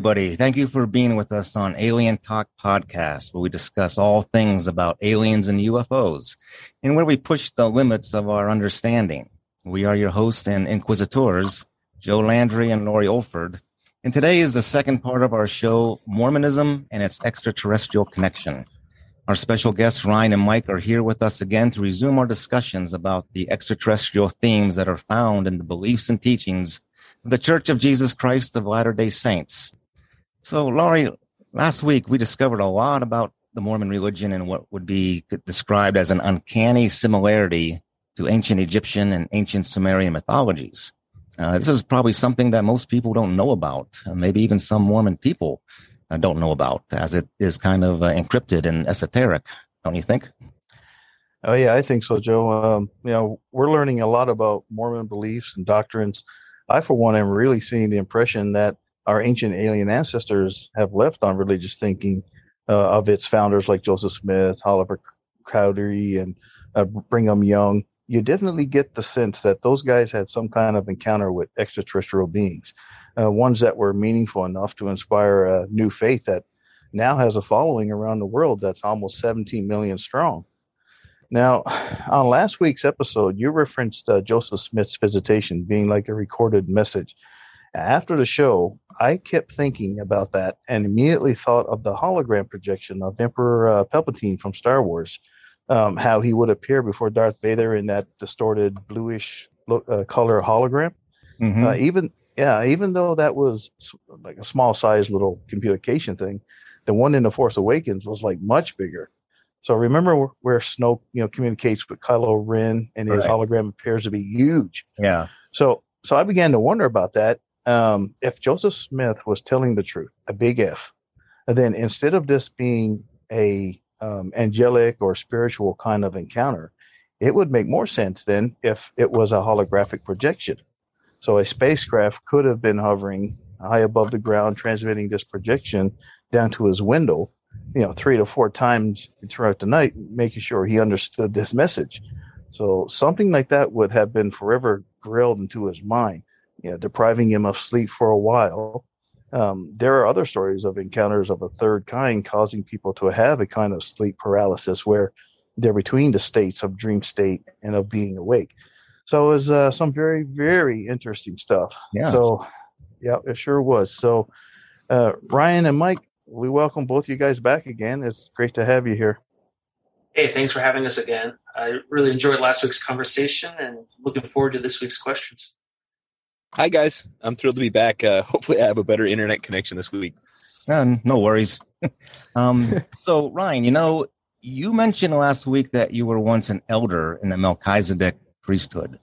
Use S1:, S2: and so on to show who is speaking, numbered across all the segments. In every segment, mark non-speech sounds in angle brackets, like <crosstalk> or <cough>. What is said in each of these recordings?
S1: Everybody. Thank you for being with us on Alien Talk Podcast, where we discuss all things about aliens and UFOs and where we push the limits of our understanding. We are your hosts and inquisitors, Joe Landry and Lori Olford. And today is the second part of our show, Mormonism and its extraterrestrial connection. Our special guests, Ryan and Mike, are here with us again to resume our discussions about the extraterrestrial themes that are found in the beliefs and teachings of the Church of Jesus Christ of Latter day Saints. So, Laurie, last week we discovered a lot about the Mormon religion and what would be described as an uncanny similarity to ancient Egyptian and ancient Sumerian mythologies. Uh, this is probably something that most people don't know about. Uh, maybe even some Mormon people uh, don't know about, as it is kind of uh, encrypted and esoteric. Don't you think?
S2: Oh yeah, I think so, Joe. Um, you know, we're learning a lot about Mormon beliefs and doctrines I, for one, am really seeing the impression that our ancient alien ancestors have left on religious thinking uh, of its founders like Joseph Smith, Oliver Cowdery, and uh, Brigham Young. You definitely get the sense that those guys had some kind of encounter with extraterrestrial beings, uh, ones that were meaningful enough to inspire a new faith that now has a following around the world that's almost 17 million strong. Now, on last week's episode, you referenced uh, Joseph Smith's visitation being like a recorded message. After the show, I kept thinking about that and immediately thought of the hologram projection of Emperor uh, Palpatine from Star Wars, um, how he would appear before Darth Vader in that distorted bluish look, uh, color hologram. Mm-hmm. Uh, even yeah, even though that was like a small size little communication thing, the one in the Force Awakens was like much bigger. So remember where Snoke, you know, communicates with Kylo Ren, and his right. hologram appears to be huge.
S1: Yeah.
S2: So, so I began to wonder about that. Um, if Joseph Smith was telling the truth, a big if, then instead of this being a um, angelic or spiritual kind of encounter, it would make more sense then if it was a holographic projection. So a spacecraft could have been hovering high above the ground, transmitting this projection down to his window you know three to four times throughout the night making sure he understood this message so something like that would have been forever drilled into his mind you know depriving him of sleep for a while um, there are other stories of encounters of a third kind causing people to have a kind of sleep paralysis where they're between the states of dream state and of being awake so it was uh, some very very interesting stuff
S1: yeah
S2: so yeah it sure was so uh, ryan and mike we welcome both you guys back again. It's great to have you here.
S3: Hey, thanks for having us again. I really enjoyed last week's conversation and looking forward to this week's questions.
S4: Hi, guys. I'm thrilled to be back. Uh, <laughs> hopefully, I have a better internet connection this week.
S1: Uh, no worries. <laughs> um, <laughs> so, Ryan, you know, you mentioned last week that you were once an elder in the Melchizedek priesthood.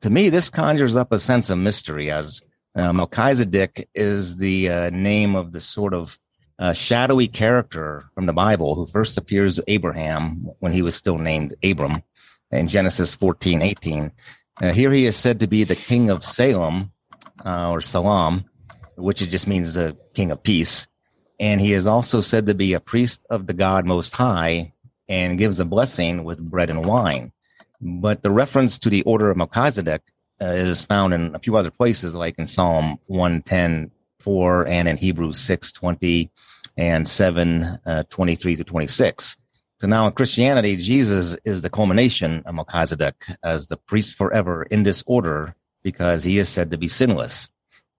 S1: To me, this conjures up a sense of mystery as uh, Melchizedek is the uh, name of the sort of a shadowy character from the Bible who first appears to Abraham when he was still named Abram in Genesis 14, 18. Uh, here he is said to be the king of Salem uh, or Salam, which just means the king of peace. And he is also said to be a priest of the God Most High and gives a blessing with bread and wine. But the reference to the order of Melchizedek uh, is found in a few other places, like in Psalm 110, 4 and in Hebrews 6, 20 and 7, uh, 23 to 26. So now in Christianity, Jesus is the culmination of Melchizedek as the priest forever in this order because he is said to be sinless.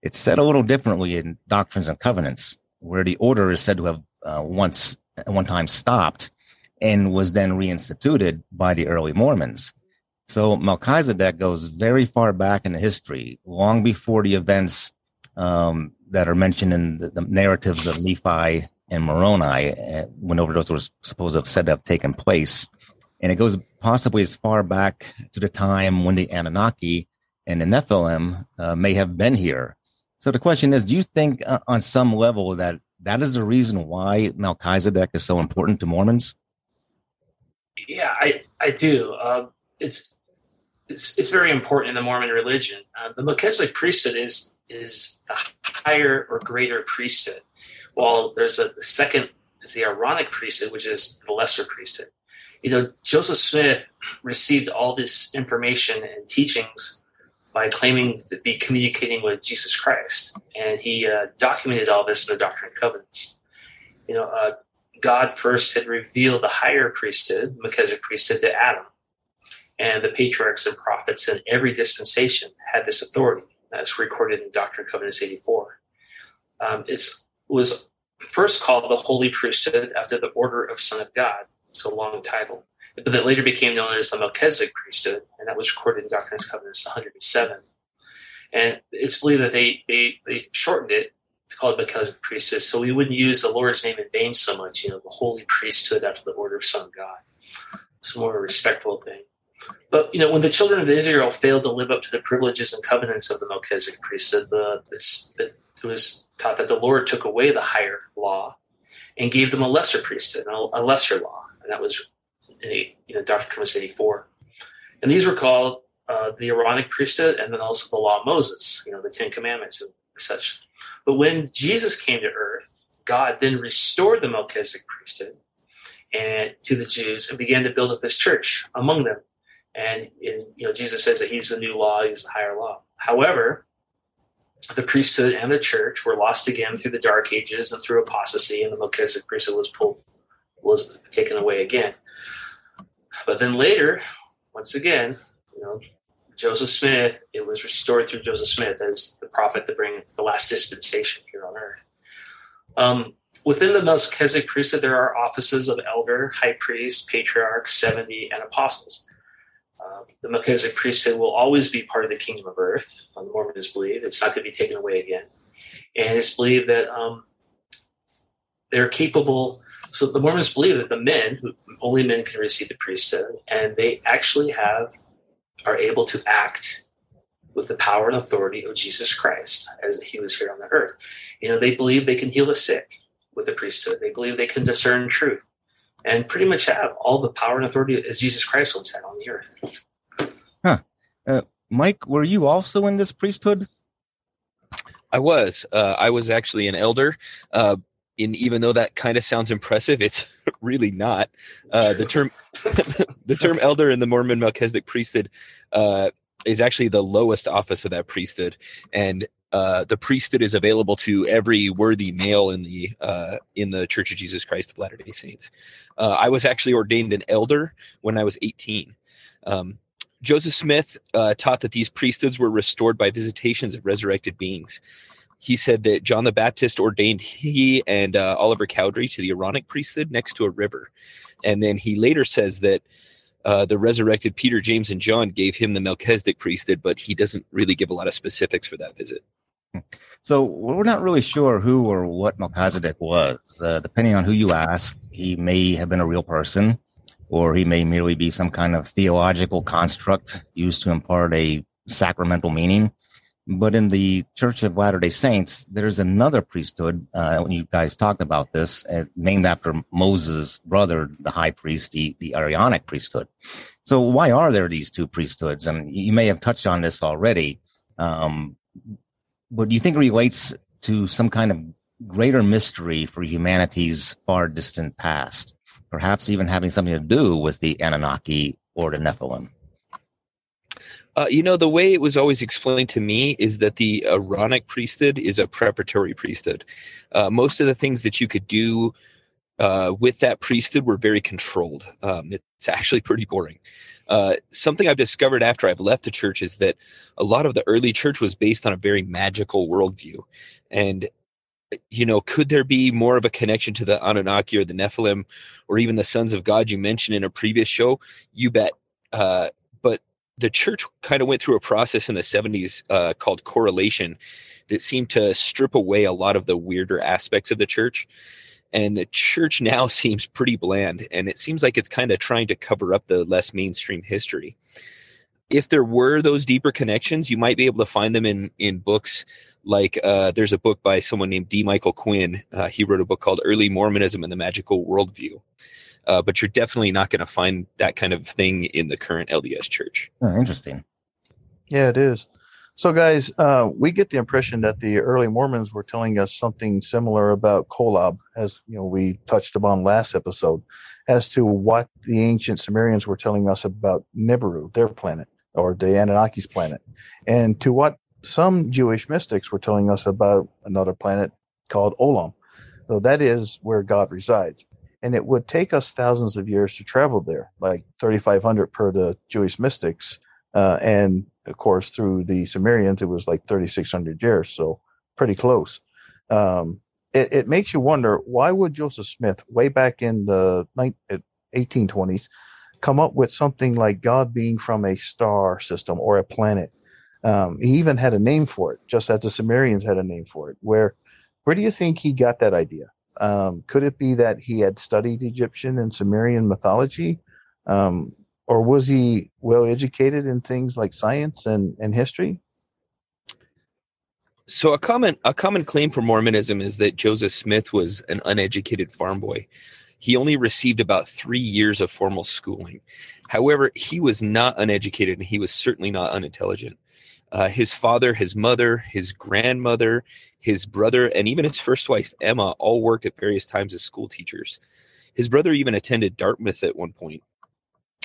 S1: It's said a little differently in Doctrines and Covenants, where the order is said to have uh, once at one time stopped and was then reinstituted by the early Mormons. So Melchizedek goes very far back in the history, long before the events um, that are mentioned in the, the narratives of Nephi and Moroni, when whenever was supposed to have said to have taken place. And it goes possibly as far back to the time when the Anunnaki and the Nephilim uh, may have been here. So the question is, do you think uh, on some level that that is the reason why Melchizedek is so important to Mormons?
S3: Yeah, I, I do. Uh, it's, it's, it's very important in the Mormon religion. Uh, the Melchizedek priesthood is is a higher or greater priesthood, while there's a the second is the Aaronic priesthood, which is the lesser priesthood. You know, Joseph Smith received all this information and teachings by claiming to be communicating with Jesus Christ. And he uh, documented all this in the Doctrine and Covenants. You know, uh, God first had revealed the higher priesthood, Melchizedek priesthood, to Adam. And the patriarchs and prophets in every dispensation had this authority. That's recorded in Doctrine and Covenants 84. Um, it was first called the Holy Priesthood after the Order of Son of God. It's a long title but that later became known as the Melchizedek priesthood, and that was recorded in Doctrine and Covenants 107. And it's believed that they, they, they shortened it to call it Melchizedek priesthood, so we wouldn't use the Lord's name in vain so much, you know, the holy priesthood after the order of Son of God. It's more of a respectful thing. But, you know, when the children of Israel failed to live up to the privileges and covenants of the Melchizedek priesthood, the, this, it was taught that the Lord took away the higher law and gave them a lesser priesthood, a lesser law. And that was in, you know, Dr. Cummins 84. And these were called uh, the Aaronic priesthood and then also the law of Moses, you know, the Ten Commandments and such. But when Jesus came to earth, God then restored the Melchizedek priesthood and to the Jews and began to build up his church among them. And in, you know, Jesus says that he's the new law, he's the higher law. However, the priesthood and the church were lost again through the dark ages and through apostasy, and the Melchizedek priesthood was pulled was taken away again. But then later, once again, you know, Joseph Smith, it was restored through Joseph Smith as the prophet to bring the last dispensation here on earth. Um, within the Melchizedek priesthood, there are offices of elder, high priest, patriarch, 70, and apostles. The Melchizedek priesthood will always be part of the kingdom of earth, the Mormons believe. It's not going to be taken away again. And it's believed that um, they're capable so the Mormons believe that the men, who only men can receive the priesthood, and they actually have are able to act with the power and authority of Jesus Christ as he was here on the earth. You know, they believe they can heal the sick with the priesthood. They believe they can discern truth and pretty much have all the power and authority as Jesus Christ once had on the earth.
S1: Huh. Uh, Mike, were you also in this priesthood?
S4: I was. Uh, I was actually an elder. Uh, and even though that kind of sounds impressive, it's <laughs> really not. Uh, the term <laughs> the term elder in the Mormon Melchizedek priesthood uh, is actually the lowest office of that priesthood, and uh, the priesthood is available to every worthy male in the uh, in the Church of Jesus Christ of Latter Day Saints. Uh, I was actually ordained an elder when I was 18. Um, Joseph Smith uh, taught that these priesthoods were restored by visitations of resurrected beings he said that John the Baptist ordained he and uh, Oliver Cowdery to the Aaronic priesthood next to a river. And then he later says that uh, the resurrected Peter, James, and John gave him the Melchizedek priesthood, but he doesn't really give a lot of specifics for that visit.
S1: So we're not really sure who or what Melchizedek was. Uh, depending on who you ask, he may have been a real person, or he may merely be some kind of theological construct used to impart a sacramental meaning. But in the Church of Latter day Saints, there's another priesthood. Uh, when you guys talked about this, uh, named after Moses' brother, the high priest, the, the Aaronic priesthood. So, why are there these two priesthoods? And you may have touched on this already. Um, but do you think relates to some kind of greater mystery for humanity's far distant past? Perhaps even having something to do with the Anunnaki or the Nephilim?
S4: Uh, you know, the way it was always explained to me is that the Aaronic priesthood is a preparatory priesthood. Uh, most of the things that you could do uh, with that priesthood were very controlled. Um, it's actually pretty boring. Uh, something I've discovered after I've left the church is that a lot of the early church was based on a very magical worldview. And, you know, could there be more of a connection to the Anunnaki or the Nephilim or even the sons of God you mentioned in a previous show? You bet. Uh, but the church kind of went through a process in the 70s uh, called correlation that seemed to strip away a lot of the weirder aspects of the church and the church <laughs> now seems pretty bland and it seems like it's kind of trying to cover up the less mainstream history if there were those deeper connections you might be able to find them in in books like uh, there's a book by someone named d michael quinn uh, he wrote a book called early mormonism and the magical worldview uh, but you're definitely not going to find that kind of thing in the current LDS church.
S1: Oh, interesting.
S2: Yeah, it is. So, guys, uh, we get the impression that the early Mormons were telling us something similar about Kolob, as you know we touched upon last episode, as to what the ancient Sumerians were telling us about Nibiru, their planet. or the Anunnaki's planet, and to what some Jewish mystics were telling us about another planet called Olam. So that is where God resides. And it would take us thousands of years to travel there, like 3,500 per the Jewish mystics. Uh, and of course, through the Sumerians, it was like 3,600 years. So pretty close. Um, it, it, makes you wonder why would Joseph Smith, way back in the 1820s, come up with something like God being from a star system or a planet? Um, he even had a name for it, just as the Sumerians had a name for it. Where, where do you think he got that idea? Um, could it be that he had studied Egyptian and Sumerian mythology, um, or was he well educated in things like science and, and history?
S4: So a common a common claim for Mormonism is that Joseph Smith was an uneducated farm boy. He only received about three years of formal schooling. However, he was not uneducated and he was certainly not unintelligent. Uh, his father, his mother, his grandmother, his brother, and even his first wife, Emma, all worked at various times as school teachers. His brother even attended Dartmouth at one point.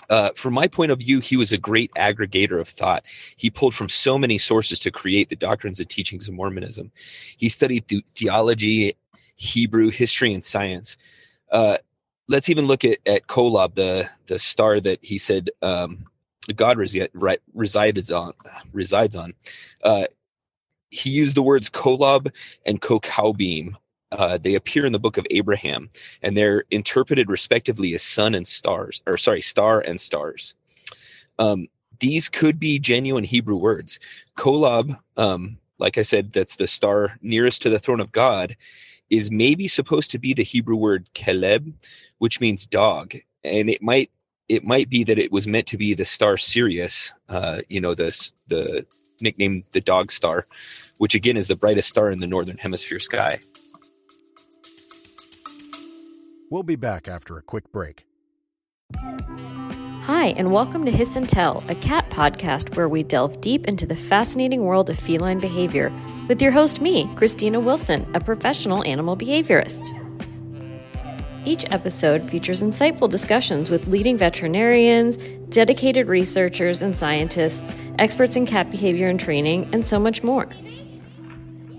S4: Uh, from my point of view, he was a great aggregator of thought. He pulled from so many sources to create the doctrines and teachings of Mormonism. He studied th- theology, Hebrew, history, and science. Uh, let's even look at, at Kolob, the, the star that he said um, God resides on. Resides on. Uh, he used the words Kolob and Kokaubeam. Uh, they appear in the book of Abraham, and they're interpreted respectively as sun and stars, or sorry, star and stars. Um, these could be genuine Hebrew words. Kolob, um, like I said, that's the star nearest to the throne of God, is maybe supposed to be the Hebrew word keleb, which means dog, and it might it might be that it was meant to be the star Sirius, uh, you know, the the nickname the dog star, which again is the brightest star in the northern hemisphere sky.
S5: We'll be back after a quick break.
S6: Hi, and welcome to Hiss and Tell, a cat podcast where we delve deep into the fascinating world of feline behavior with your host, me, Christina Wilson, a professional animal behaviorist. Each episode features insightful discussions with leading veterinarians, dedicated researchers and scientists, experts in cat behavior and training, and so much more.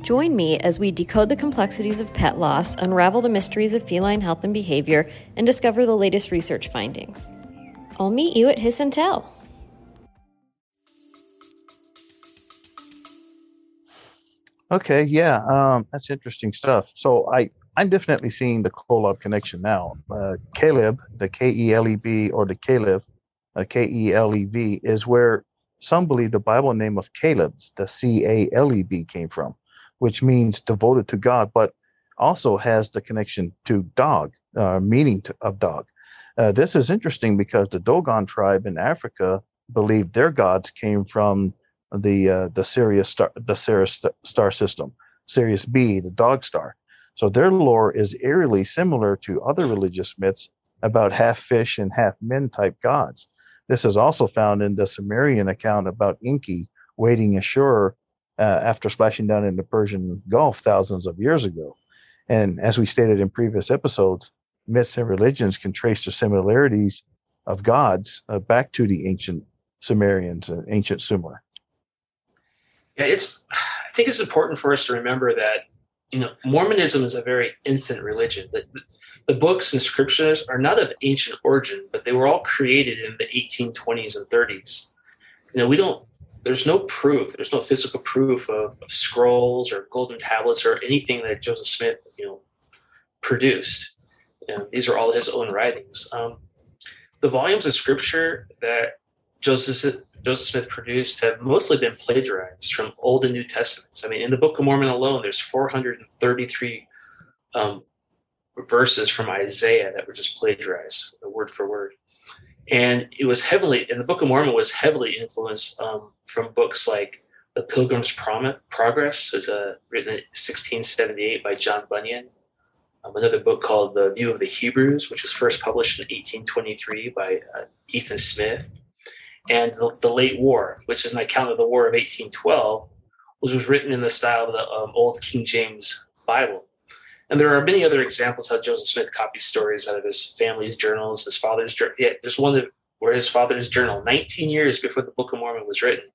S6: Join me as we decode the complexities of pet loss, unravel the mysteries of feline health and behavior, and discover the latest research findings. I'll meet you at Hiss and Tell.
S2: Okay, yeah, um, that's interesting stuff. So I I'm definitely seeing the Kolob connection now. Uh, Caleb, the K E L E B, or the Caleb, uh, K E L E V, is where some believe the Bible name of Caleb, the C A L E B, came from, which means devoted to God, but also has the connection to dog, uh, meaning to, of dog. Uh, this is interesting because the Dogon tribe in Africa believed their gods came from the uh, the Sirius star, the Sirius star system, Sirius B, the dog star. So their lore is eerily similar to other religious myths about half fish and half men type gods. This is also found in the Sumerian account about Enki wading ashore uh, after splashing down in the Persian Gulf thousands of years ago. And as we stated in previous episodes, myths and religions can trace the similarities of gods uh, back to the ancient Sumerians and ancient Sumer.
S3: Yeah, it's. I think it's important for us to remember that you know, Mormonism is a very infant religion. The, the, books and scriptures are not of ancient origin, but they were all created in the 1820s and 30s. You know, we don't, there's no proof, there's no physical proof of, of scrolls or golden tablets or anything that Joseph Smith, you know, produced. Know, these are all his own writings. Um, the volumes of scripture that Joseph Joseph Smith produced have mostly been plagiarized from Old and New Testaments. I mean, in the Book of Mormon alone, there's 433 um, verses from Isaiah that were just plagiarized, word for word. And it was heavily, and the Book of Mormon was heavily influenced um, from books like The Pilgrim's Progress, was uh, written in 1678 by John Bunyan. Um, another book called The View of the Hebrews, which was first published in 1823 by uh, Ethan Smith and the, the, Late War, which is an account of the War of 1812, which was written in the style of the um, Old King James Bible. And there are many other examples how Joseph Smith copies stories out of his family's journals, his father's journal. Yeah, there's one that or his father's journal, 19 years before the Book of Mormon was written,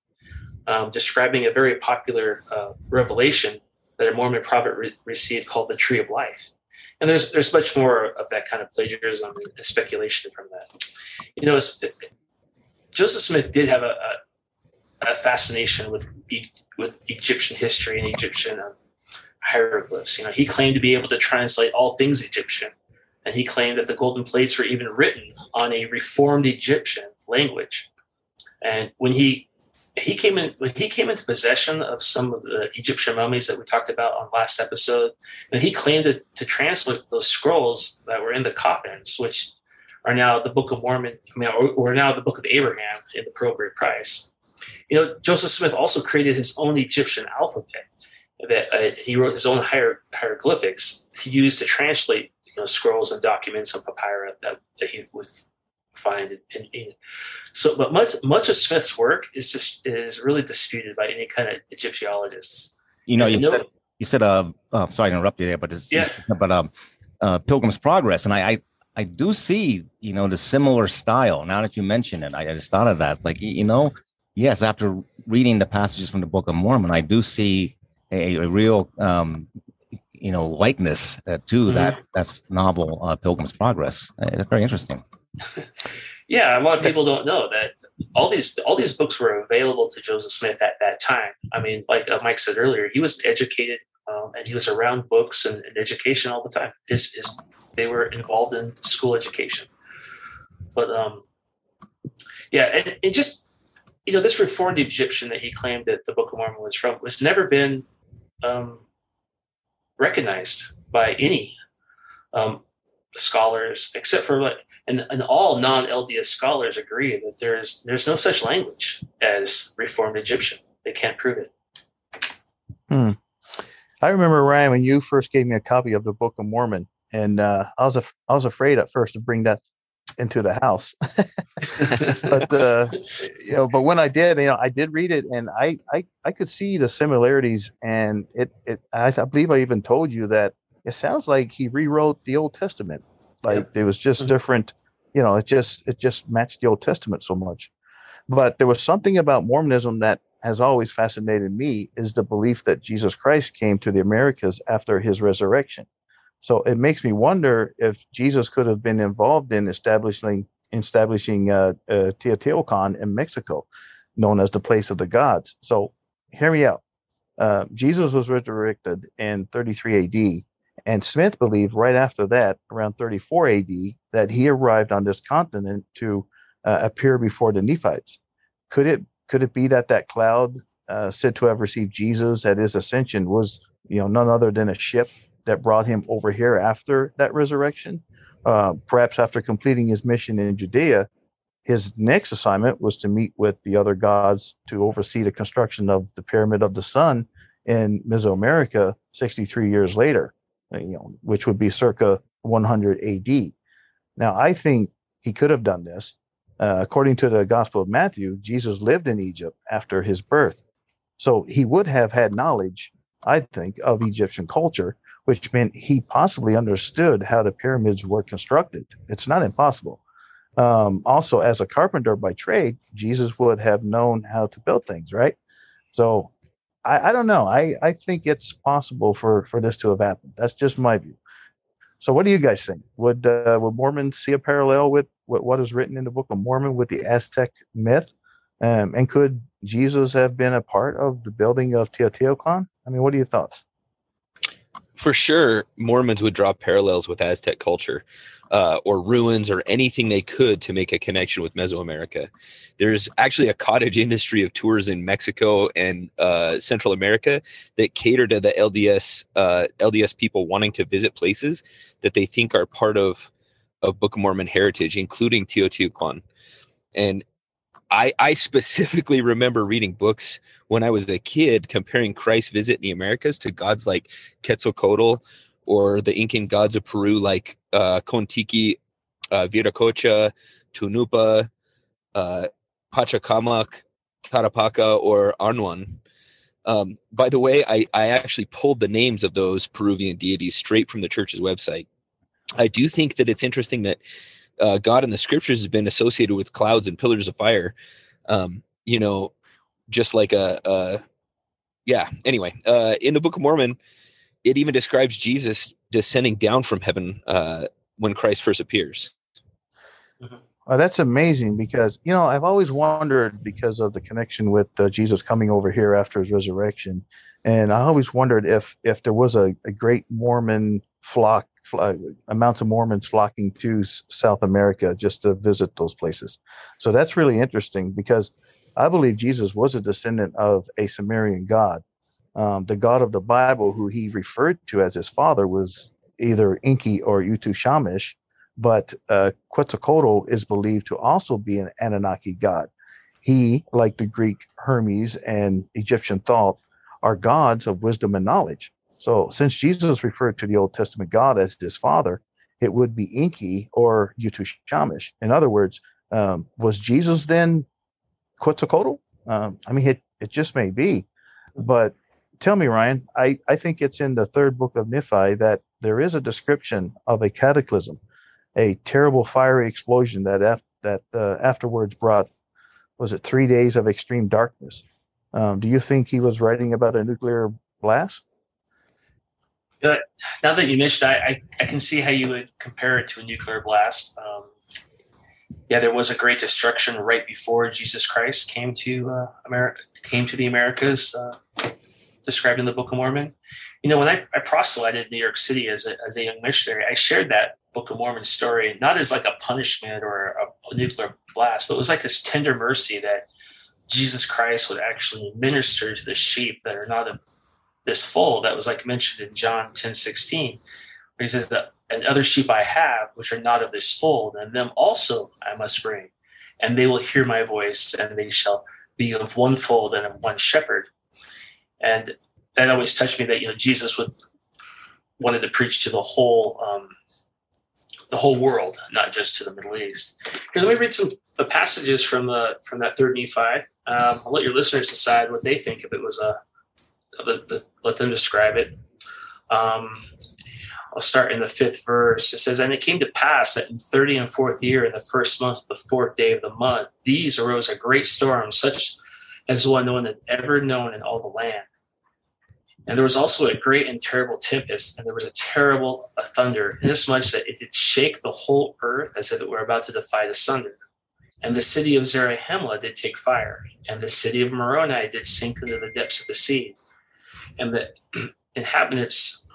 S3: um, describing a very popular uh, revelation that a Mormon prophet re- received called the Tree of Life. And there's there's much more of that kind of plagiarism and speculation from that. You know, it, Joseph Smith did have a, a, a, fascination with with Egyptian history and Egyptian um, hieroglyphs. You know, he claimed to be able to translate all things Egyptian, and he claimed that the golden plates were even written on a reformed Egyptian language. And when he he came in when he came into possession of some of the Egyptian mummies that we talked about on last episode, and he claimed to, to translate those scrolls that were in the coffins, which are now the Book of Mormon, I mean, or, or now the Book of Abraham in the Pearl Great Price. You know, Joseph Smith also created his own Egyptian alphabet. That uh, he wrote his own hier- hieroglyphics to use to translate you know, scrolls and documents and papyrus that, that he would find in, in, so but much much of smith's work is just is really disputed by any kind of egyptologists.
S1: You know you said, you said uh oh, sorry to interrupt you there but it's
S3: yeah.
S1: but um uh pilgrim's progress and I, I i do see you know the similar style now that you mention it. I, I just thought of that. It's like you know yes after reading the passages from the book of mormon i do see a, a real um you know likeness uh, to mm-hmm. that that novel uh, pilgrim's progress uh, it's very interesting <laughs>
S3: yeah, a lot of people don't know that all these all these books were available to Joseph Smith at that time. I mean, like uh, Mike said earlier, he was educated um, and he was around books and, and education all the time. His, his, they were involved in school education, but um, yeah, and it just you know this reformed Egyptian that he claimed that the Book of Mormon was from was never been um, recognized by any um, scholars, except for like, and, and all non-LDS scholars agree that there's there's no such language as Reformed Egyptian. They can't prove it.
S2: Hmm. I remember Ryan when you first gave me a copy of the Book of Mormon, and uh, I was af- I was afraid at first to bring that into the house, but uh, you know, but when I did, you know, I did read it, and I I, I could see the similarities, and it it I, I believe I even told you that it sounds like he rewrote the Old Testament. Like yep. it was just mm-hmm. different, you know, it just it just matched the Old Testament so much. But there was something about Mormonism that has always fascinated me is the belief that Jesus Christ came to the Americas after his resurrection. So it makes me wonder if Jesus could have been involved in establishing establishing uh, uh, Teotihuacan in Mexico, known as the place of the gods. So hear me out. Uh, Jesus was resurrected in 33 AD, and Smith believed right after that, around 34 AD, that he arrived on this continent to uh, appear before the Nephites. Could it could it be that that cloud uh, said to have received Jesus at his ascension was you know none other than a ship that brought him over here after that resurrection? Uh, perhaps after completing his mission in Judea, his next assignment was to meet with the other gods to oversee the construction of the Pyramid of the Sun in Mesoamerica 63 years later. Uh, you know, which would be circa 100 AD. Now, I think he could have done this. Uh, according to the Gospel of Matthew, Jesus lived in Egypt after his birth. So he would have had knowledge, I think, of Egyptian culture, which meant he possibly understood how the pyramids were constructed. It's not impossible. Um, also, as a carpenter by trade, Jesus would have known how to build things, right? So I, I don't know. I, I think it's possible for, for this to have happened. That's just my view. So, what do you guys think? Would uh, would Mormons see a parallel with what, is written in the Book of Mormon with the Aztec myth? Um, and could Jesus have been a part of the building of Teotihuacan? I mean, what are your thoughts?
S4: For sure, Mormons would draw parallels with Aztec culture uh, or ruins or anything they could to make a connection with Mesoamerica. There's actually a cottage industry of tours in Mexico and uh, Central America that cater to the LDS uh, LDS people wanting to visit places that they think are part of of Book of Mormon heritage, including Teotihuacan. And I, I specifically <laughs> remember reading books when I was a kid comparing Christ's visit in the Americas to gods like Quetzalcoatl or the Incan gods of Peru like uh, Contiki, uh, Viracocha, Tunupa, uh, Pachacamac, Tarapaca, or Arnuan. Um, by the way, I, I actually pulled the names of those Peruvian deities straight from the church's website. I do think that it's interesting that uh, God in the scriptures has been associated with clouds and pillars of fire. Um, you know, just like a, a yeah. Anyway, uh, in the Book of Mormon, it even describes Jesus descending down from heaven uh, when Christ first appears.
S2: Mm-hmm. Oh, that's amazing because you know I've always wondered because of the connection with uh, Jesus coming over here after his resurrection, and I always wondered if if there was a, a great Mormon flock, flock, amounts of Mormons flocking to South America just to visit those places. So that's really interesting because I believe Jesus was a descendant of a Sumerian god. Um, the God of the Bible, who he referred to as his father, was either Enki or Utu Shamash, but uh, Quetzalcoatl is believed to also be an Anunnaki god. He, like the Greek Hermes and Egyptian Thoth, are gods of wisdom and knowledge. So, since Jesus referred to the Old Testament God as his father, it would be Enki or Utu Shamash. In other words, um, was Jesus then Quetzalcoatl? Um, I mean, it, it just may be. But tell me, Ryan, I, I think it's in the third book of Nephi that there is a description of a cataclysm a terrible fiery explosion that af- that uh, afterwards brought was it three days of extreme darkness. Um, do you think he was writing about a nuclear blast?
S3: Uh, now that you mentioned, I, I, I can see how you would compare it to a nuclear blast. Um, yeah, there was a great destruction right before Jesus Christ came to uh, America, came to the Americas, uh, described in the Book of Mormon. You know, when I, I proselyted in New York City as a, as a young missionary, I shared that Book of Mormon story, not as like a punishment or a, a nuclear blast, but it was like this tender mercy that Jesus Christ would actually minister to the sheep that are not this fold. That was like mentioned in John 10 16, where he says that and other sheep I have, which are not of this fold, and them also I must bring, and they will hear my voice, and they shall be of one fold and of one shepherd. And that always touched me that you know Jesus would wanted to preach to the whole um, the whole world, not just to the Middle East. Here, let me read some the passages from the from that third Nephi. Um, I'll let your listeners decide what they think if it was a. Let, let them describe it. Um, I'll start in the fifth verse. It says, And it came to pass that in thirty and fourth year, in the first month, the fourth day of the month, these arose a great storm, such as one no one had ever known in all the land. And there was also a great and terrible tempest, and there was a terrible a thunder, inasmuch that it did shake the whole earth as if it were about to divide asunder. And the city of Zarahemla did take fire, and the city of Moroni did sink into the depths of the sea, and the <clears throat> inhabitants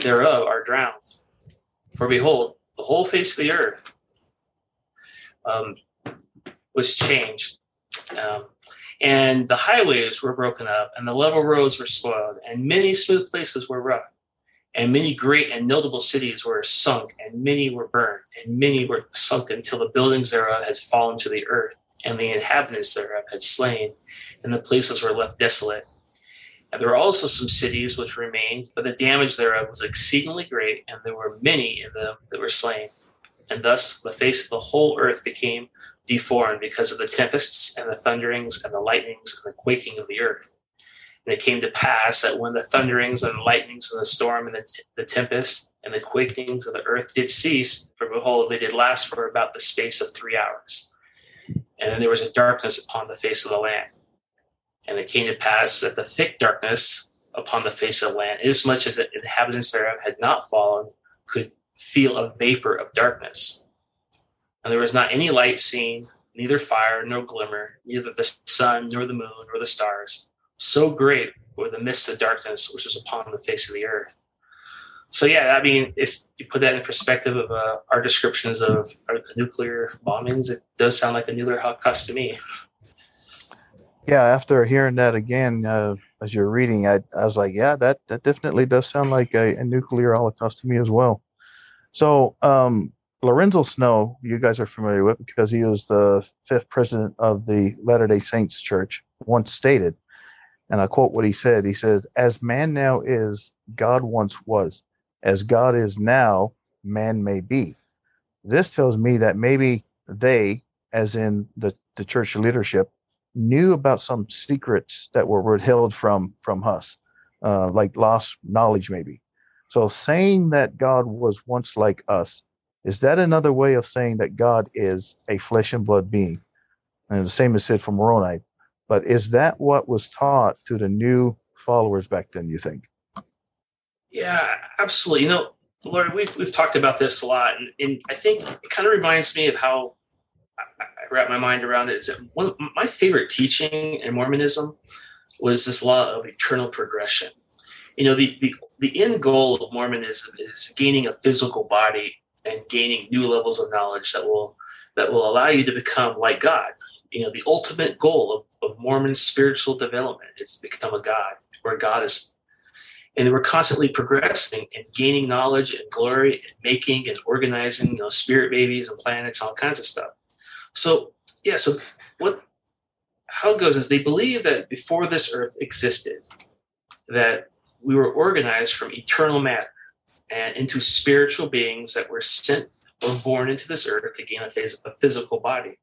S3: thereof are drowned. For behold, the whole face of the earth um, was changed. Um, and the highways were broken up, and the level roads were spoiled, and many smooth places were rough, and many great and notable cities were sunk, and many were burned, and many were sunk until the buildings thereof had fallen to the earth, and the inhabitants thereof had slain, and the places were left desolate. There were also some cities which remained, but the damage thereof was exceedingly great, and there were many in them that were slain. And thus the face of the whole earth became deformed because of the tempests and the thunderings and the lightnings and the quaking of the earth. And it came to pass that when the thunderings and the lightnings and the storm and the, t- the tempest and the quakings of the earth did cease, for behold, they did last for about the space of three hours. And then there was a darkness upon the face of the land. And it came to pass that the thick darkness upon the face of the land, inasmuch as the inhabitants thereof had not fallen, could feel a vapor of darkness and there was not any light seen, neither fire nor glimmer, neither the sun nor the moon nor the stars. So great were the mists of darkness which was upon the face of the earth. So yeah, I mean, if you put that in perspective of uh, our descriptions of our nuclear bombings, it does sound like a nuclear holocaust to me.
S2: Yeah, after hearing that again uh, as you're reading, I, I was like, yeah, that that definitely does sound like a, a nuclear holocaust to me as well. So, um, Lorenzo Snow, you guys are familiar with because he was the fifth president of the Latter day Saints Church, once stated, and I quote what he said He says, As man now is, God once was. As God is now, man may be. This tells me that maybe they, as in the, the church leadership, knew about some secrets that were withheld from from us, uh, like lost knowledge, maybe. So saying that God was once like us Is that another way of saying that God is a flesh and blood being? And the same is said for Moroni. But is that what was taught to the new followers back then, you think?
S3: Yeah, absolutely. You know, Lord, we've, we've talked about this a lot. And, and I think it kind of reminds me of how wrap my mind around it. Is that one my favorite teaching in Mormonism was this law of eternal progression. You know, the, the, the end goal of Mormonism is gaining a physical body and gaining new levels of knowledge that will that will allow you to become like God. You know, the ultimate goal of, of Mormon spiritual development is to become a God, where God is and we're constantly progressing and gaining knowledge and glory and making and organizing, you know, spirit babies and planets, all kinds of stuff. So yeah, so what how it goes is they believe that before this earth existed, that we were organized from eternal matter and into spiritual beings that were sent or born into this earth to gain a, phys- a physical body.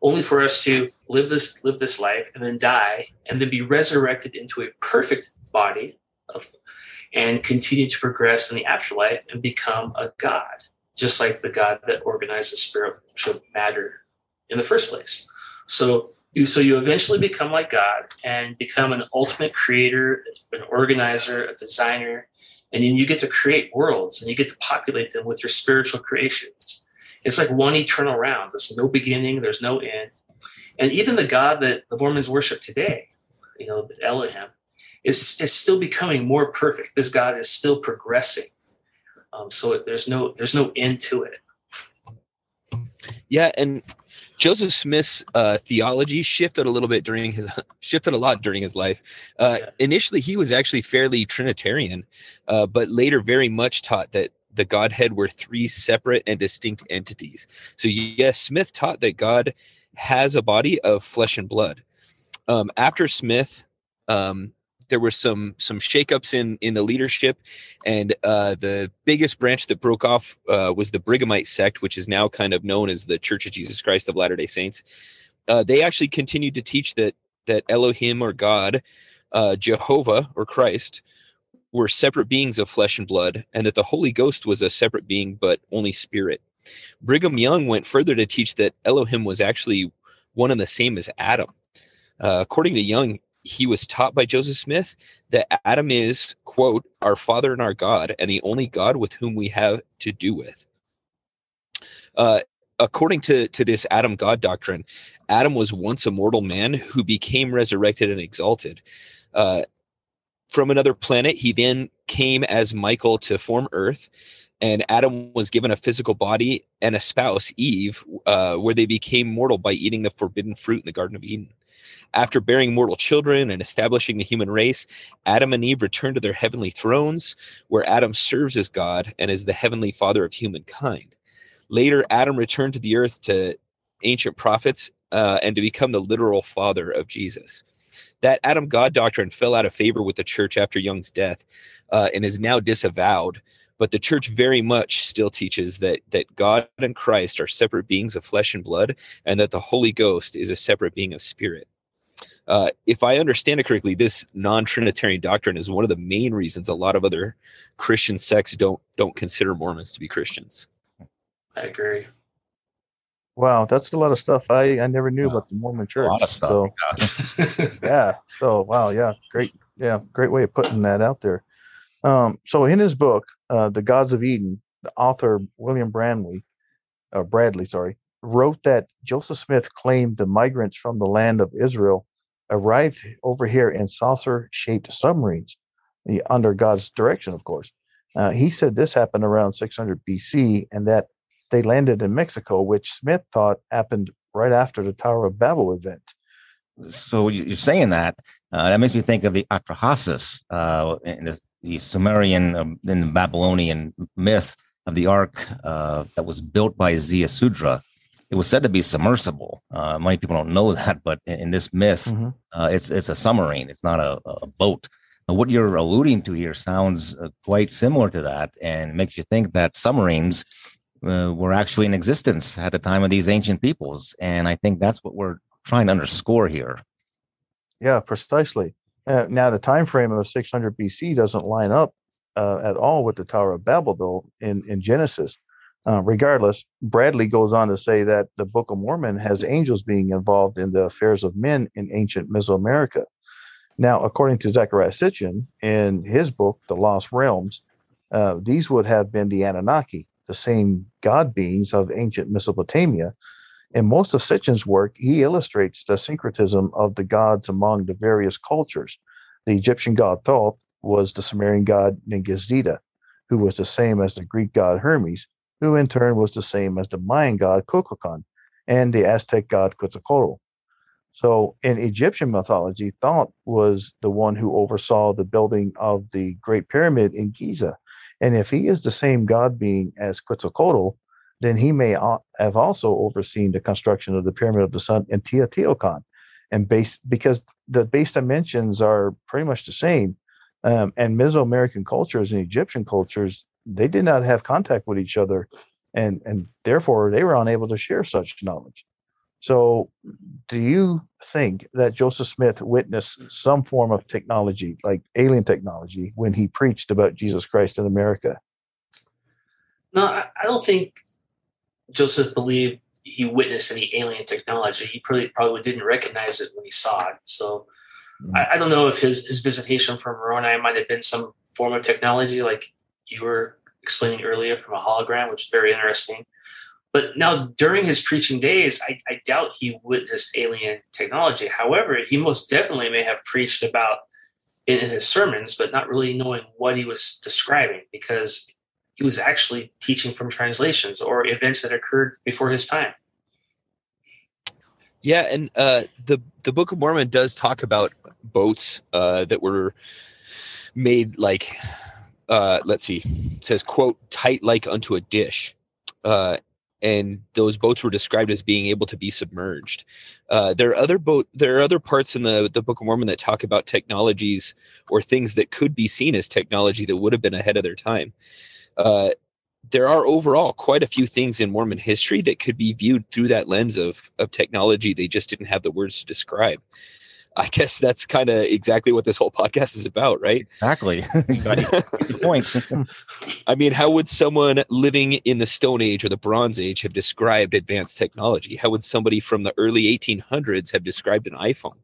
S3: Only for us to live this live this life and then die and then be resurrected into a perfect body of, and continue to progress in the afterlife and become a god just like the god that organized the spiritual matter in the first place. So you so you eventually become like god and become an ultimate creator an organizer a designer and then you get to create worlds and you get to populate them with your spiritual creations. It's like one eternal round. There's no beginning there's no end. And even the god that the mormons worship today you know elohim is, is still becoming more perfect. This god is still progressing. Um, so there's no there's no end to it.
S4: Yeah, and Joseph Smith's uh, theology shifted a little bit during his <laughs> shifted a lot during his life. Uh,
S3: Yeah.
S4: Initially, he was actually fairly Trinitarian, uh, but later very much taught that the Godhead were three separate and distinct entities. So yes, Smith taught that God has a body of flesh and blood. Um, after Smith, um, there were some some shakeups in in the leadership, and uh, the biggest branch that broke off uh, was the Brighamite sect, which is now kind of known as the Church of Jesus Christ of Latter Day Saints. Uh, they actually continued to teach that that Elohim or God, uh, Jehovah or Christ, were separate beings of flesh and blood, and that the Holy Ghost was a separate being but only spirit. Brigham Young went further to teach that Elohim was actually one and the same as Adam. Uh, according to Young, he was taught by Joseph Smith that Adam is, quote, our father and our God, and the only God with whom we have to do with. Uh, according to, to this Adam God doctrine, Adam was once a mortal man who became resurrected and exalted. Uh, from another planet, he then came as Michael to form Earth, and Adam was given a physical body and a spouse, Eve, uh, where they became mortal by eating the forbidden fruit in the Garden of Eden. After bearing mortal children and establishing the human race, Adam and Eve returned to their heavenly thrones, where Adam serves as God and is the heavenly father of humankind. Later, Adam returned to the earth to ancient prophets uh, and to become the literal father of Jesus. That Adam God doctrine fell out of favor with the church after Young's death uh, and is now disavowed. But the church very much still teaches that that God and Christ are separate beings of flesh and blood, and that the Holy Ghost is a separate being of spirit. Uh, if I understand it correctly, this non-Trinitarian doctrine is one of the main reasons a lot of other Christian sects don't don't consider Mormons to be Christians.
S3: i agree
S2: Wow, that's a lot of stuff I, I never knew
S1: Wow.
S2: about the Mormon Church.
S1: A lot of stuff.
S2: So <laughs> yeah, so wow, yeah, great, yeah, great way of putting that out there. Um, so in his book, uh, The Gods of Eden, the author William Bradley, uh, Bramley, sorry, wrote that Joseph Smith claimed the migrants from the land of Israel arrived over here in saucer-shaped submarines, the, under God's direction, of course. Uh, he said this happened around 600 BC, and that they landed in Mexico, which Smith thought happened right after the Tower of Babel event.
S1: so you- you're saying that uh, that makes me think of the Atrahasis uh, in the, the Sumerian um, the Babylonian myth of the ark uh, that was built by Ziusudra. It was said to be submersible. Uh, many people don't know <laughs> that, but in, in this myth,
S2: Mhm.
S1: uh, it's it's a submarine. It's not a, a boat. Now, what you're alluding to here sounds uh, quite similar to that, and makes you think that submarines uh, were actually in existence at the time of these ancient peoples. And I think that's what we're trying to underscore here.
S2: Yeah, precisely. Uh, now the time frame of 600 BC doesn't line up uh, at all with the Tower of Babel, though. In in Genesis, Uh, regardless, Bramley goes on to say that the Book of Mormon has angels being involved in the affairs of men in ancient Mesoamerica. Now, according to Zecharia Sitchin, in his book, The Lost Realms, uh, these would have been the Anunnaki, the same god beings of ancient Mesopotamia. In most of Sitchin's work, he illustrates the syncretism of the gods among the various cultures. The Egyptian god Thoth was the Sumerian god Ningishzida, who was the same as the Greek god Hermes, who in turn was the same as the Mayan god Kukulkan and the Aztec god Quetzalcoatl. So in Egyptian mythology, Thoth was the one who oversaw the building of the Great Pyramid in Giza. And if he is the same god being as Quetzalcoatl, then he may have also overseen the construction of the Pyramid of the Sun in Teotihuacan. And base because the base dimensions are pretty much the same. Um, and Mesoamerican cultures and Egyptian cultures, they did not have contact with each other, and and therefore they were unable to share such knowledge. So, do you think that Joseph Smith witnessed some form of technology, like alien technology, when he preached about Jesus Christ in America?
S3: No, I don't think Joseph believed he witnessed any alien technology. He probably probably didn't recognize it when he saw it. So, mm-hmm. I, I, don't know if his his visitation from Moroni might have been some form of technology, like you were explaining earlier, from a hologram, which is very interesting. But now, during his preaching days, I, I, doubt he witnessed alien technology. However, he most definitely may have preached about in his sermons, but not really knowing what he was describing because he was actually teaching from translations or events that occurred before his time.
S4: Yeah, and uh, the the Book of Mormon does talk about boats uh, that were made like, uh, let's see, it says quote tight like unto a dish. Uh, and those boats were described as being able to be submerged. Uh, there are other boat. There are other parts in the the Book of Mormon that talk about technologies or things that could be seen as technology that would have been ahead of their time. Uh, there are overall quite a few things in Mormon history that could be viewed through that lens of of technology. They just didn't have the words to describe. I guess that's kind of exactly what this whole podcast is about, right?
S1: Exactly. <laughs> Good <laughs> point.
S4: I mean, how would someone living in the Stone Age or the Bronze Age have described advanced technology? How would somebody from the early 1800s have described an iPhone?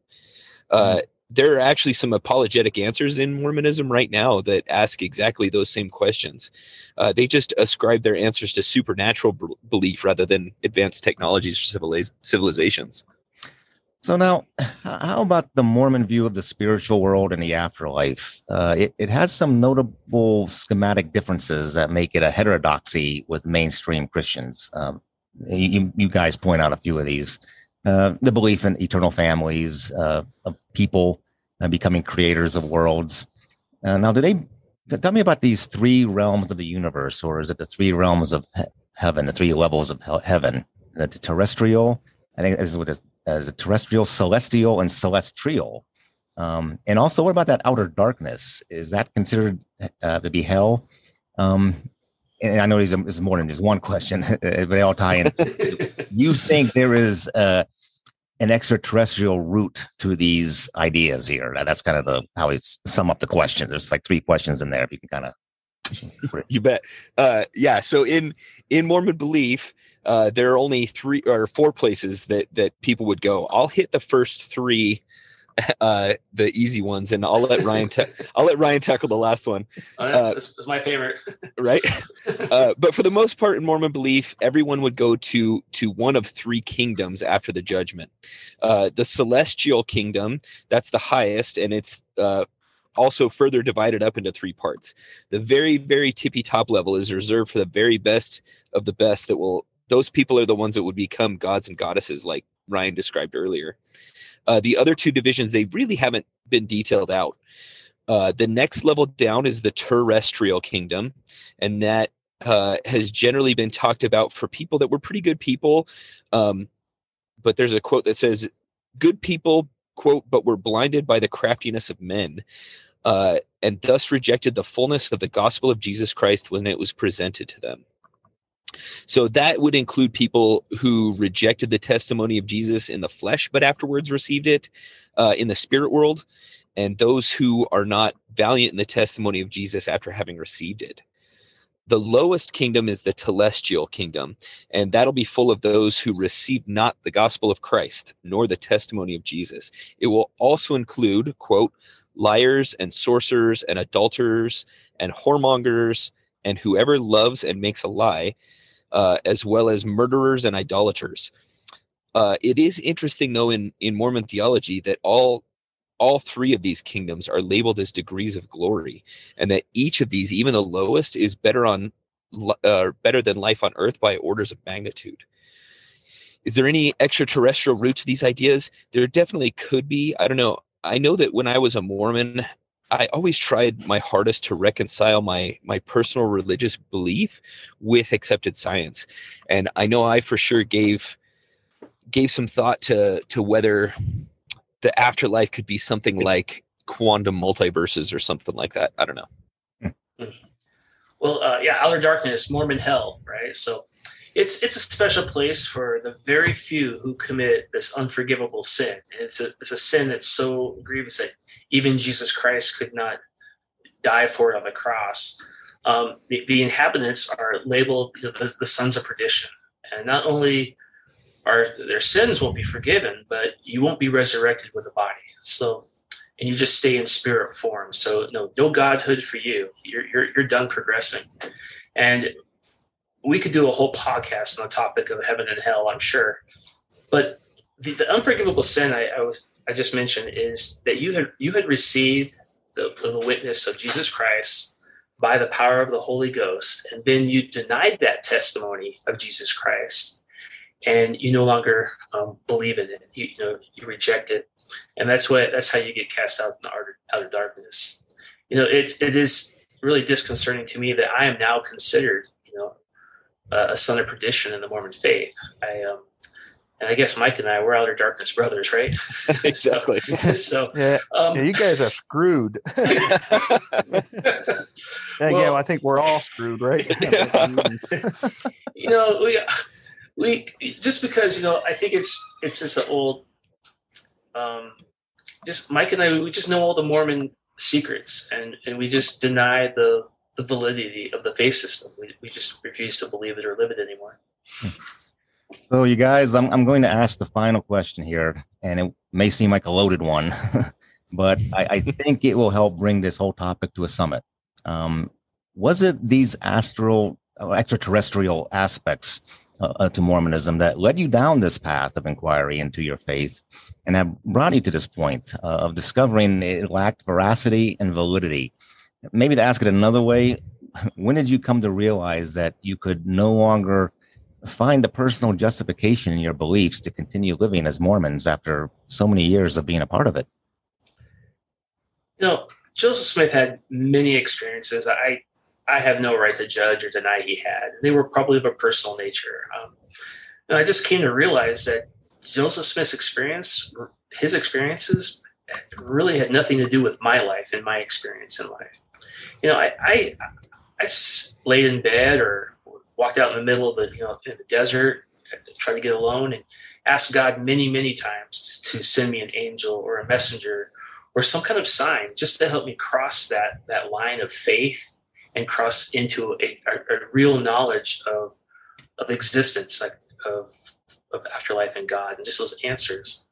S4: Uh, mm. there are actually some apologetic answers in Mormonism right now that ask exactly those same questions. Uh, they just ascribe their answers to supernatural b- belief rather than advanced technologies or civilizations.
S1: So now, how about the Mormon view of the spiritual world and the afterlife? Uh, it, it has some notable schematic differences that make it a heterodoxy with mainstream Christians. Um, you, you guys point out a few of these. Uh, the belief in eternal families, uh, of people uh, becoming creators of worlds. Uh, now, do they tell me about these three realms of the universe, or is it the three realms of he- heaven, the three levels of he- heaven? The terrestrial, I think this is what it's as a terrestrial, celestial, and celestial. Um, and also, what about that outer darkness? Is that considered uh, to be hell? Um, and I know there's, is more than just one question, <laughs> but they all tie in. <laughs> you think there is uh, an extraterrestrial root to these ideas here? That's kind of the how we sum up the question. There's like three questions in there. If you can kind of <laughs>
S4: you bet. Uh, yeah. So in in Mormon belief, uh, there are only three or four places that that people would go. I'll hit the first three, <laughs> uh, the easy ones, and I'll let Ryan. Ta- <laughs> I'll let Ryan tackle the last one.
S3: Uh, this is my favorite.
S4: right. Uh, but for the most part, in Mormon belief, everyone would go to to one of three kingdoms after the judgment. Uh, the celestial kingdom, that's the highest, and it's uh, also further divided up into three parts. The very, very tippy top level is reserved for the very best of the best that will, those people are the ones that would become gods and goddesses, like Ryan described earlier. Uh, the other two divisions, they really haven't been detailed out. Uh, the next level down is the terrestrial kingdom, and that uh, has generally been talked about for people that were pretty good people. Um, but there's a quote that says, Good people, quote, but were blinded by the craftiness of men uh, and thus rejected the fullness of the gospel of Jesus Christ when it was presented to them. So that would include people who rejected the testimony of Jesus in the flesh, but afterwards received it uh, in the spirit world, and those who are not valiant in the testimony of Jesus after having received it. The lowest kingdom is the telestial kingdom, and that'll be full of those who receive not the gospel of Christ, nor the testimony of Jesus. It will also include, quote, liars and sorcerers and adulterers and whoremongers and whoever loves and makes a lie, uh, as well as murderers and idolaters. Uh, it is interesting, though, in, in Mormon theology that all all three of these kingdoms are labeled as degrees of glory, and that each of these, even the lowest, is better on uh, better than life on earth by orders of magnitude. Is there any extraterrestrial root to these ideas? There definitely could be. I don't know. I know that when I was a Mormon, I always tried my hardest to reconcile my my personal religious belief with accepted science, and I know I for sure gave gave some thought to to whether the afterlife could be something like quantum multiverses or something like that. I don't know.
S3: Well, uh, yeah, outer darkness, Mormon hell, right? So it's it's a special place for the very few who commit this unforgivable sin. And it's a it's a sin that's so grievous that even Jesus Christ could not die for it on the cross. Um, the, the, inhabitants are labeled you know, the, the sons of perdition, and not only are their sins won't be forgiven, but you won't be resurrected with a body. So, and you just stay in spirit form. So, no, no godhood for you. You're you're, you're done progressing, and we could do a whole podcast on the topic of heaven and hell, I'm sure. But the, the unforgivable sin I, I, was I just mentioned is that you had you had received the, the witness of Jesus Christ by the power of the Holy Ghost, and then you denied that testimony of Jesus Christ, and you no longer um, believe in it. You, you, know you reject it, and that's what that's how you get cast out in the outer, outer darkness. You know it's it is really disconcerting to me that I am now considered you know, a son of perdition in the Mormon faith. I um, and I guess Mike and I we're outer darkness brothers, right? <laughs> <laughs>
S4: exactly.
S3: so, <laughs> so
S2: yeah, um, yeah, you guys are screwed. well, again, I think we're all screwed, right?
S3: you know, we we just because you know I think it's it's just an old. Um, just Mike and I, we just know all the Mormon secrets, and and we just deny the the validity of the faith system. We, we just refuse to believe it or live it anymore.
S1: So, you guys, I'm, I'm going to ask the final question here, and it may seem like a loaded one, <laughs> but I, I, think it will help bring this whole topic to a summit. Um, was it these astral, extraterrestrial aspects uh, uh, to Mormonism that led you down this path of inquiry into your faith and have brought you to this point uh, of discovering it lacked veracity and validity? maybe to ask it another way, <laughs> when did you come to realize that you could no longer find the personal justification in your beliefs to continue living as Mormons after so many years of being a part of it?
S3: You know, Joseph Smith had many experiences. I I have no right to judge or deny he had. They were probably of a personal nature. Um, I just came to realize that Joseph Smith's experience, his experiences, really had nothing to do with my life and my experience in life you know, I, I, I laid in bed or walked out in the middle of the, you know, in the desert, tried to get alone and asked God many, many times to send me an angel or a messenger or some kind of sign just to help me cross that, that line of faith and cross into a, a, a real knowledge of, of existence, like of, of afterlife and God and just those answers.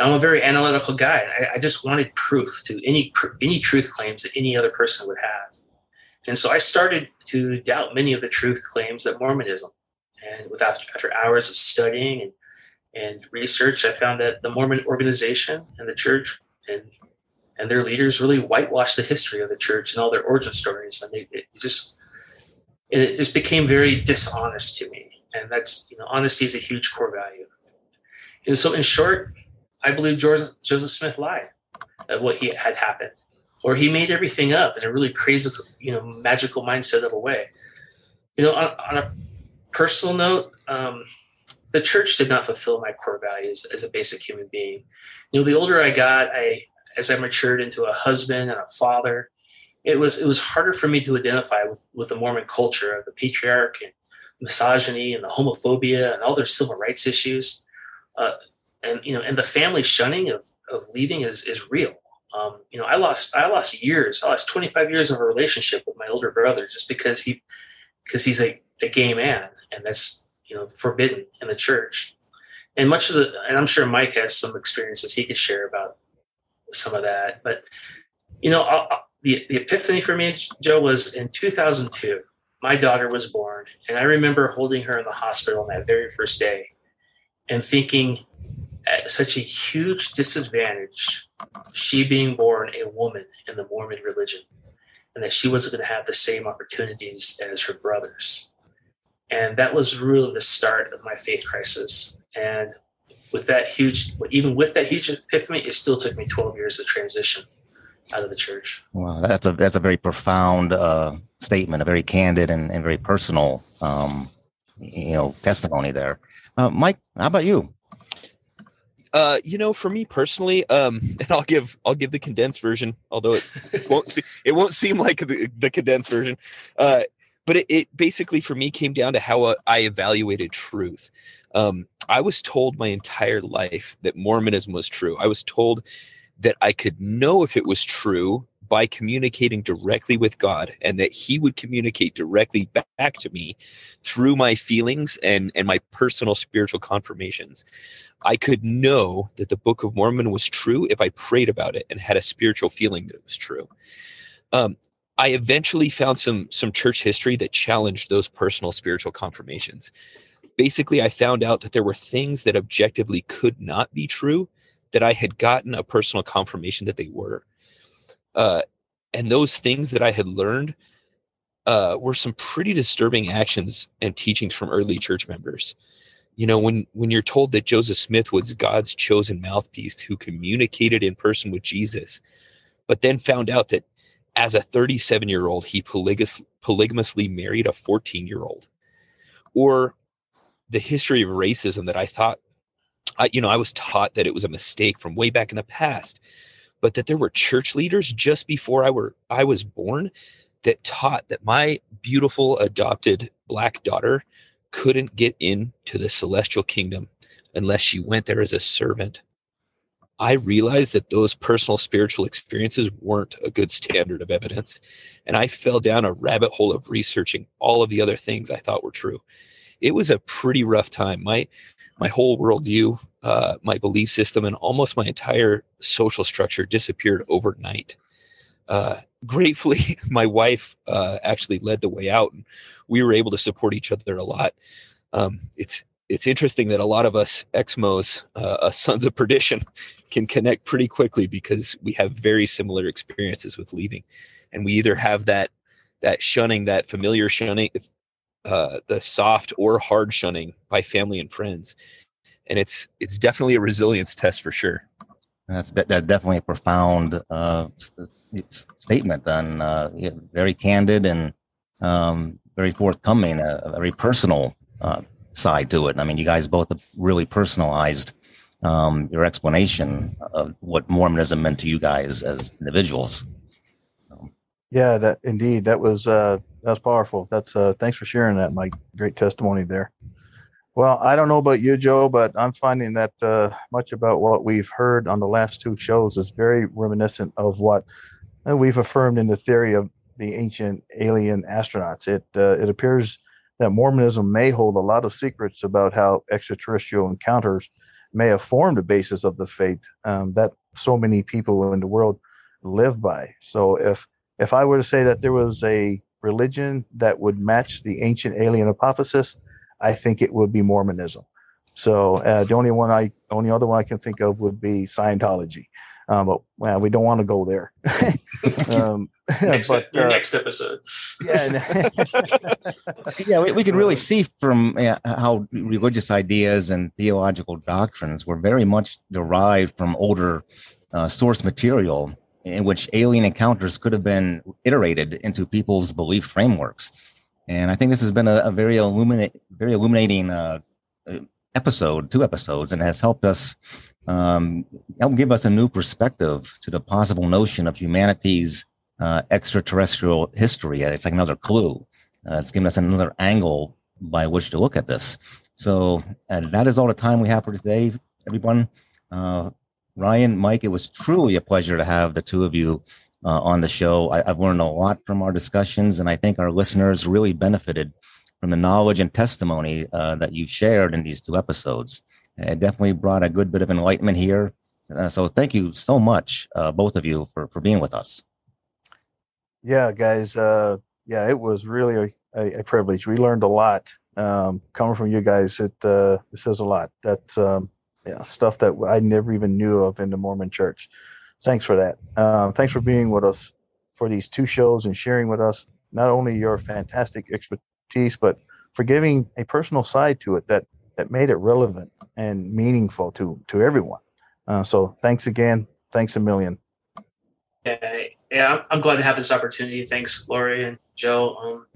S3: I'm a very analytical guy. I, I just wanted proof to any any truth claims that any other person would have, and so I started to doubt many of the truth claims that Mormonism. And without after hours of studying and and research, I found that the Mormon organization and the church and and their leaders really whitewashed the history of the church and all their origin stories, and they, it just and it just became very dishonest to me. And that's you know honesty is a huge core value. And so, in short, I believe George, Joseph Smith lied at what he had happened, or he made everything up in a really crazy, you know, magical mindset of a way. You know, on, on a personal note, um, the church did not fulfill my core values as a basic human being. You know, the older I got, I as I matured into a husband and a father, it was it was harder for me to identify with with the Mormon culture of the patriarch and misogyny and the homophobia and all their civil rights issues. Uh, and you know, and the family shunning of of leaving is is real. Um, you know, I lost I lost years. I lost 25 years of a relationship with my older brother just because he because he's a, a gay man, and that's you know forbidden in the church. And much of the, and I'm sure Mike has some experiences he could share about some of that. But you know, I'll, the the epiphany for me, Joe, was in 2002. My daughter was born, and I remember holding her in the hospital on that very first day, and thinking, at such a huge disadvantage, she being born a woman in the Mormon religion, and that she wasn't going to have the same opportunities as her brothers. And that was really the start of my faith crisis. And with that huge, even with that huge epiphany, it still took me 12 years to transition out of the church.
S1: Wow, that's a that's a very profound uh, statement, a very candid and, and very personal, um, you know, testimony there. Uh, Mike, how about you?
S4: Uh, you know, for me personally, um, <laughs> and I'll give I'll give the condensed version, although it <laughs> won't see, it won't seem like the, the condensed version. Uh, but it, it basically for me came down to how uh, I evaluated truth. Um, I was told my entire life that Mormonism was true. I was told that I could know if it was true by communicating directly with God and that he would communicate directly back to me through my feelings and and my personal spiritual confirmations. I could know that the Book of Mormon was true if I prayed about it and had a spiritual feeling that it was true. Um, I eventually found some some church history that challenged those personal spiritual confirmations. Basically, I found out that there were things that objectively could not be true that I had gotten a personal confirmation that they were. Uh, and those things that I had learned uh, were some pretty disturbing actions and teachings from early church members. You know, when when you're told that Joseph Smith was God's chosen mouthpiece who communicated in person with Jesus, but then found out that as a 37 year old he polygamous, polygamously married a 14 year old, or the history of racism that I thought I, you know, I was taught that it was a mistake from way back in the past, but that there were church leaders just before I were I was born that taught that my beautiful adopted black daughter couldn't get into the celestial kingdom unless she went there as a servant. I realized that those personal spiritual experiences weren't a good standard of evidence. And I fell down a rabbit hole of researching all of the other things I thought were true. It was a pretty rough time. My my whole worldview, uh, my belief system, and almost my entire social structure disappeared overnight. Uh, gratefully, <laughs> my wife uh, actually led the way out, and we were able to support each other a lot. Um, it's it's interesting that a lot of us exmos, uh, <laughs> sons of perdition, can connect pretty quickly because we have very similar experiences with leaving, and we either have that that shunning, that familiar shunning, uh, the soft or hard shunning by family and friends, and it's it's definitely a resilience test for sure.
S1: That's that, that definitely a profound uh, statement, and uh, yeah, very candid and um, very forthcoming, a, a very personal uh, side to it. I mean, you guys both have really personalized um, your explanation of what Mormonism meant to you guys as individuals.
S2: Yeah, that indeed that was uh, that's powerful. That's uh, thanks for sharing that, Mike. Great testimony there. Well, I don't know about you, Joe, but I'm finding that uh, much about what we've heard on the last two shows is very reminiscent of what uh, we've affirmed in the theory of the ancient alien astronauts. It uh, it appears that Mormonism may hold a lot of secrets about how extraterrestrial encounters may have formed the basis of the faith um, that so many people in the world live by. So if if I were to say that there was a religion that would match the ancient alien hypothesis, I think it would be Mormonism. So uh, the only one I, only other one I can think of would be Scientology. Um, but well, we don't want to go there. <laughs>
S3: um, <laughs> next, but, uh, next episode.
S1: yeah, <laughs> yeah, we, we can really see from uh, how religious ideas and theological doctrines were very much derived from older uh, source material in which alien encounters could have been iterated into people's belief frameworks. And I think this has been a, a very illuminate, very illuminating uh, episode, two episodes, and has helped us um, help give us a new perspective to the possible notion of humanity's uh, extraterrestrial history. It's like another clue. Uh, it's given us another angle by which to look at this. So that is all the time we have for today, everyone. Uh, Ryan, Mike, it was truly a pleasure to have the two of you uh, on the show. I, have learned a lot from our discussions, and I think our listeners really benefited from the knowledge and testimony uh, that you shared in these two episodes. It definitely brought a good bit of enlightenment here. Uh, so thank you so much, uh, both of you, for, for being with us.
S2: Yeah, guys. Uh, yeah, it was really a, a, privilege. We learned a lot um, coming from you guys. It, uh, it says a lot. That's um, yeah, stuff that I never even knew of in the Mormon Church. Thanks for that. Um, thanks for being with us for these two shows and sharing with us not only your fantastic expertise, but for giving a personal side to it that that made it relevant and meaningful to to everyone. Uh, so thanks again. Thanks a million.
S3: Yeah, yeah, I'm glad to have this opportunity. Thanks, Lori and Joe. Um,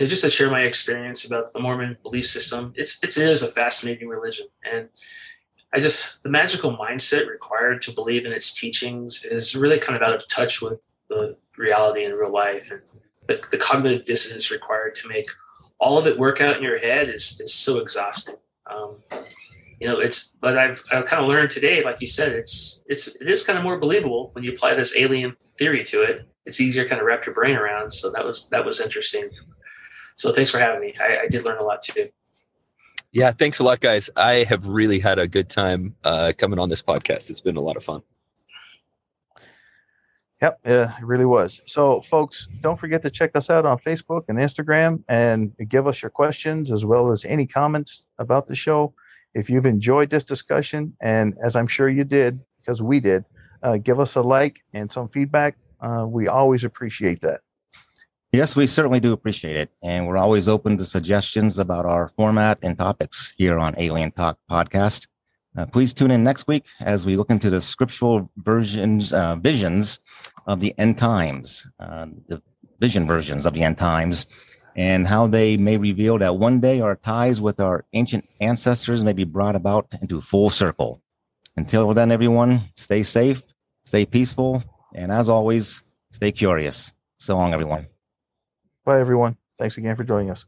S3: just to share my experience about the Mormon belief system. It's it is a fascinating religion, and I just the magical mindset required to believe in its teachings is really kind of out of touch with the reality in real life, and the, the cognitive dissonance required to make all of it work out in your head is is so exhausting. Um, you know, it's but I've I've kind of learned today, like you said, it's it's it is kind of more believable when you apply this alien theory to it. It's easier to kind of wrap your brain around. So that was that was interesting. So thanks for having me. I, I did learn a lot too.
S4: Yeah, thanks a lot, guys. I have really had a good time uh, coming on this podcast. It's been a lot of fun.
S2: Yep, yeah, it really was. So, folks, don't forget to check us out on Facebook and Instagram and give us your questions as well as any comments about the show. If you've enjoyed this discussion, and as I'm sure you did, because we did, uh, give us a like and some feedback. Uh, we always appreciate that.
S1: Yes, we certainly do appreciate it. And we're always open to suggestions about our format and topics here on Alien Talk Podcast. Uh, please tune in next week as we look into the scriptural versions, uh, visions of the end times, uh, the vision versions of the end times, and how they may reveal that one day our ties with our ancient ancestors may be brought about into full circle. Until then, everyone, stay safe, stay peaceful, and as always, stay curious. So long, everyone.
S2: Bye, everyone. Thanks again for joining us.